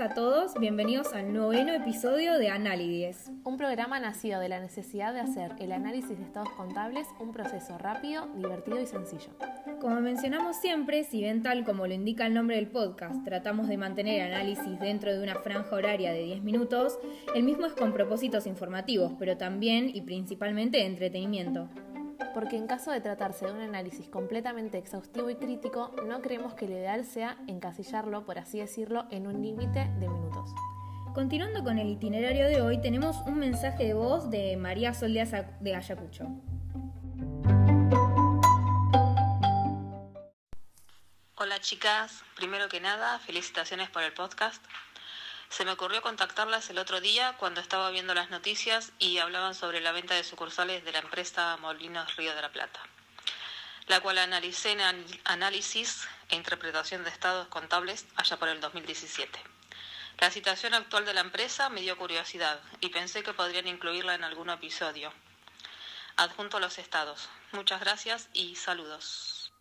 a todos, bienvenidos al noveno episodio de Análides. Un programa nacido de la necesidad de hacer el análisis de estados contables un proceso rápido, divertido y sencillo. Como mencionamos siempre, si bien tal como lo indica el nombre del podcast, tratamos de mantener el análisis dentro de una franja horaria de 10 minutos, el mismo es con propósitos informativos, pero también y principalmente de entretenimiento porque en caso de tratarse de un análisis completamente exhaustivo y crítico, no creemos que lo ideal sea encasillarlo, por así decirlo, en un límite de minutos. Continuando con el itinerario de hoy, tenemos un mensaje de voz de María Sol de Ayacucho. Hola chicas, primero que nada, felicitaciones por el podcast. Se me ocurrió contactarlas el otro día cuando estaba viendo las noticias y hablaban sobre la venta de sucursales de la empresa Molinos Río de la Plata, la cual analicé en análisis e interpretación de estados contables allá por el 2017. La situación actual de la empresa me dio curiosidad y pensé que podrían incluirla en algún episodio. Adjunto los estados. Muchas gracias y saludos.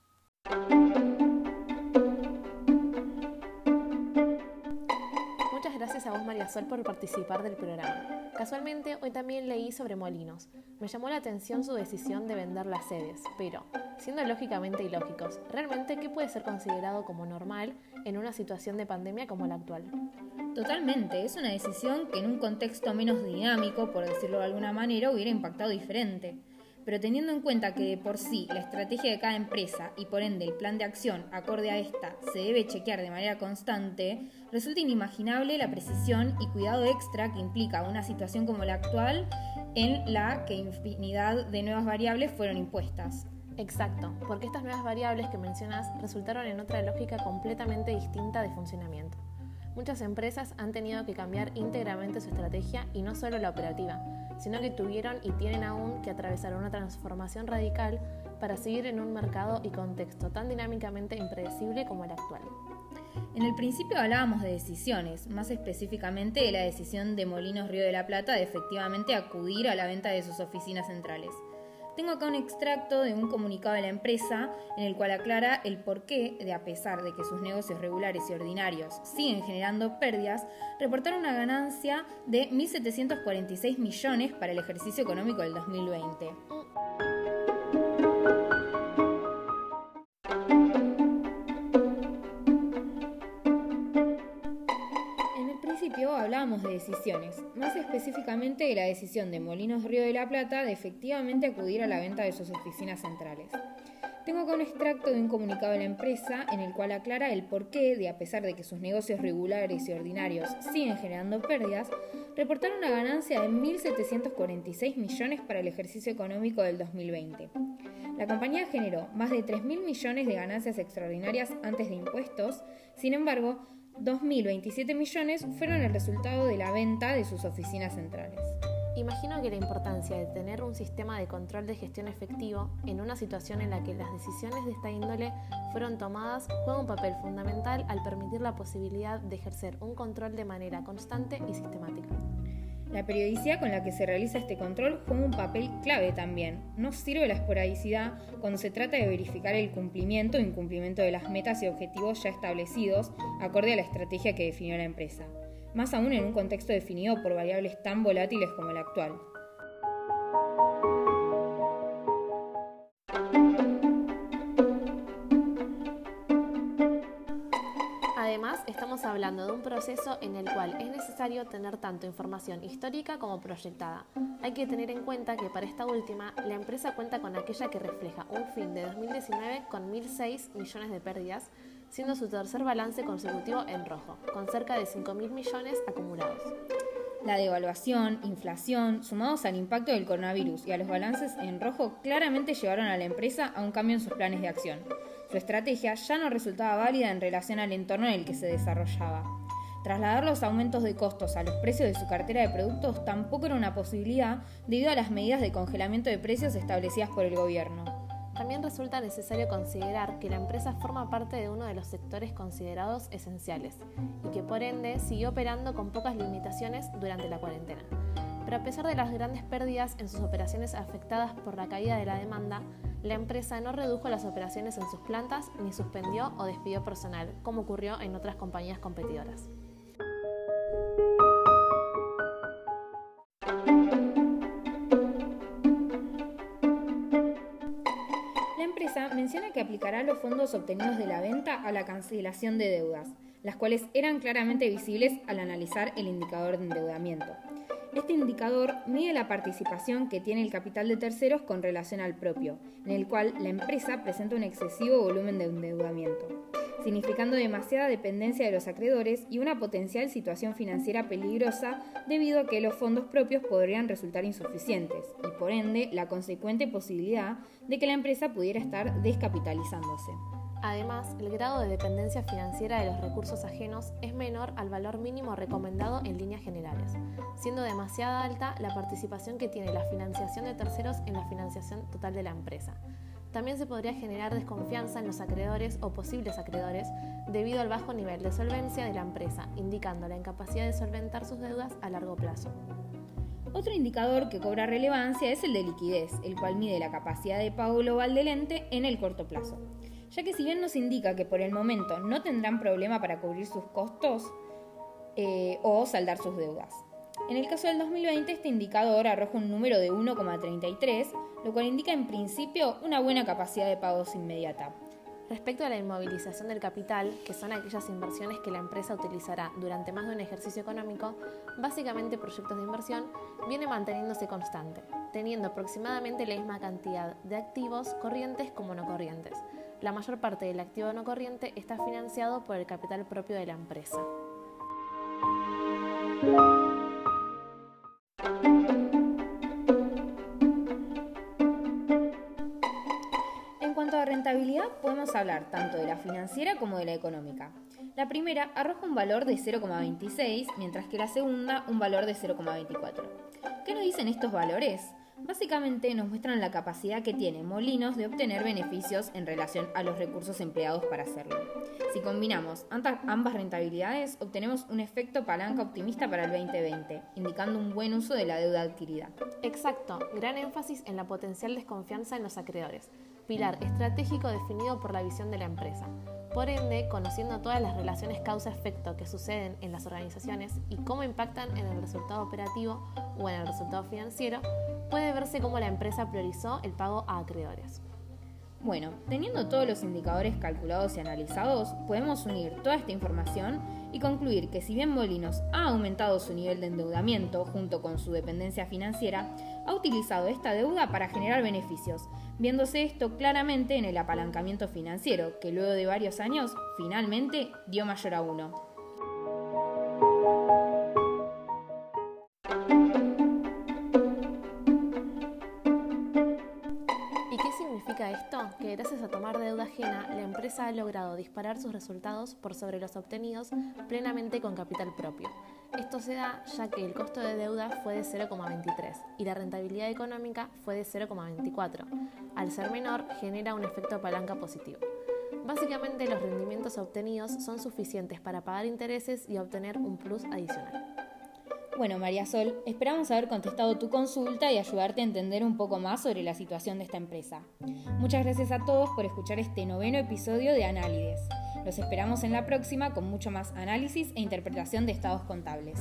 A vos María Sol por participar del programa. Casualmente hoy también leí sobre Molinos. Me llamó la atención su decisión de vender las sedes, pero, siendo lógicamente ilógicos, ¿realmente qué puede ser considerado como normal en una situación de pandemia como la actual? Totalmente, es una decisión que en un contexto menos dinámico, por decirlo de alguna manera, hubiera impactado diferente pero teniendo en cuenta que de por sí la estrategia de cada empresa y por ende el plan de acción acorde a esta se debe chequear de manera constante, resulta inimaginable la precisión y cuidado extra que implica una situación como la actual en la que infinidad de nuevas variables fueron impuestas. Exacto, porque estas nuevas variables que mencionas resultaron en otra lógica completamente distinta de funcionamiento. Muchas empresas han tenido que cambiar íntegramente su estrategia y no solo la operativa, sino que tuvieron y tienen aún que atravesar una transformación radical para seguir en un mercado y contexto tan dinámicamente impredecible como el actual. En el principio hablábamos de decisiones, más específicamente de la decisión de Molinos Río de la Plata de efectivamente acudir a la venta de sus oficinas centrales. Tengo acá un extracto de un comunicado de la empresa en el cual aclara el porqué de, a pesar de que sus negocios regulares y ordinarios siguen generando pérdidas, reportar una ganancia de 1.746 millones para el ejercicio económico del 2020. Hablábamos de decisiones, más específicamente de la decisión de Molinos Río de la Plata de efectivamente acudir a la venta de sus oficinas centrales. Tengo acá un extracto de un comunicado de la empresa en el cual aclara el porqué de, a pesar de que sus negocios regulares y ordinarios siguen generando pérdidas, reportar una ganancia de 1.746 millones para el ejercicio económico del 2020. La compañía generó más de 3.000 millones de ganancias extraordinarias antes de impuestos, sin embargo, 2.027 millones fueron el resultado de la venta de sus oficinas centrales. Imagino que la importancia de tener un sistema de control de gestión efectivo en una situación en la que las decisiones de esta índole fueron tomadas juega un papel fundamental al permitir la posibilidad de ejercer un control de manera constante y sistemática. La periodicidad con la que se realiza este control juega un papel clave también. No sirve la esporadicidad cuando se trata de verificar el cumplimiento o incumplimiento de las metas y objetivos ya establecidos acorde a la estrategia que definió la empresa, más aún en un contexto definido por variables tan volátiles como el actual. Hablando de un proceso en el cual es necesario tener tanto información histórica como proyectada. Hay que tener en cuenta que para esta última, la empresa cuenta con aquella que refleja un fin de 2019 con 1.006 millones de pérdidas, siendo su tercer balance consecutivo en rojo, con cerca de 5.000 millones acumulados. La devaluación, inflación, sumados al impacto del coronavirus y a los balances en rojo, claramente llevaron a la empresa a un cambio en sus planes de acción. Su estrategia ya no resultaba válida en relación al entorno en el que se desarrollaba. Trasladar los aumentos de costos a los precios de su cartera de productos tampoco era una posibilidad debido a las medidas de congelamiento de precios establecidas por el gobierno. También resulta necesario considerar que la empresa forma parte de uno de los sectores considerados esenciales y que por ende siguió operando con pocas limitaciones durante la cuarentena. Pero a pesar de las grandes pérdidas en sus operaciones afectadas por la caída de la demanda, la empresa no redujo las operaciones en sus plantas ni suspendió o despidió personal, como ocurrió en otras compañías competidoras. Los fondos obtenidos de la venta a la cancelación de deudas, las cuales eran claramente visibles al analizar el indicador de endeudamiento. Este indicador mide la participación que tiene el capital de terceros con relación al propio, en el cual la empresa presenta un excesivo volumen de endeudamiento, significando demasiada dependencia de los acreedores y una potencial situación financiera peligrosa debido a que los fondos propios podrían resultar insuficientes y por ende la consecuente posibilidad de que la empresa pudiera estar descapitalizándose. Además, el grado de dependencia financiera de los recursos ajenos es menor al valor mínimo recomendado en líneas generales, siendo demasiado alta la participación que tiene la financiación de terceros en la financiación total de la empresa. También se podría generar desconfianza en los acreedores o posibles acreedores debido al bajo nivel de solvencia de la empresa, indicando la incapacidad de solventar sus deudas a largo plazo. Otro indicador que cobra relevancia es el de liquidez, el cual mide la capacidad de pago global del ente en el corto plazo ya que si bien nos indica que por el momento no tendrán problema para cubrir sus costos eh, o saldar sus deudas. En el caso del 2020, este indicador arroja un número de 1,33, lo cual indica en principio una buena capacidad de pagos inmediata. Respecto a la inmovilización del capital, que son aquellas inversiones que la empresa utilizará durante más de un ejercicio económico, básicamente proyectos de inversión, viene manteniéndose constante, teniendo aproximadamente la misma cantidad de activos corrientes como no corrientes, la mayor parte del activo no corriente está financiado por el capital propio de la empresa. Rentabilidad, podemos hablar tanto de la financiera como de la económica. La primera arroja un valor de 0,26, mientras que la segunda un valor de 0,24. ¿Qué nos dicen estos valores? Básicamente nos muestran la capacidad que tiene Molinos de obtener beneficios en relación a los recursos empleados para hacerlo. Si combinamos ambas rentabilidades, obtenemos un efecto palanca optimista para el 2020, indicando un buen uso de la deuda adquirida. Exacto, gran énfasis en la potencial desconfianza en los acreedores, pilar estratégico definido por la visión de la empresa. Por ende, conociendo todas las relaciones causa-efecto que suceden en las organizaciones y cómo impactan en el resultado operativo o en el resultado financiero, puede verse cómo la empresa priorizó el pago a acreedores. Bueno, teniendo todos los indicadores calculados y analizados, podemos unir toda esta información y concluir que si bien Molinos ha aumentado su nivel de endeudamiento junto con su dependencia financiera, ha utilizado esta deuda para generar beneficios, viéndose esto claramente en el apalancamiento financiero, que luego de varios años finalmente dio mayor a uno. Ha logrado disparar sus resultados por sobre los obtenidos plenamente con capital propio. Esto se da ya que el costo de deuda fue de 0,23 y la rentabilidad económica fue de 0,24. Al ser menor, genera un efecto palanca positivo. Básicamente los rendimientos obtenidos son suficientes para pagar intereses y obtener un plus adicional. Bueno, María Sol, esperamos haber contestado tu consulta y ayudarte a entender un poco más sobre la situación de esta empresa. Muchas gracias a todos por escuchar este noveno episodio de Análides. Los esperamos en la próxima con mucho más análisis e interpretación de estados contables.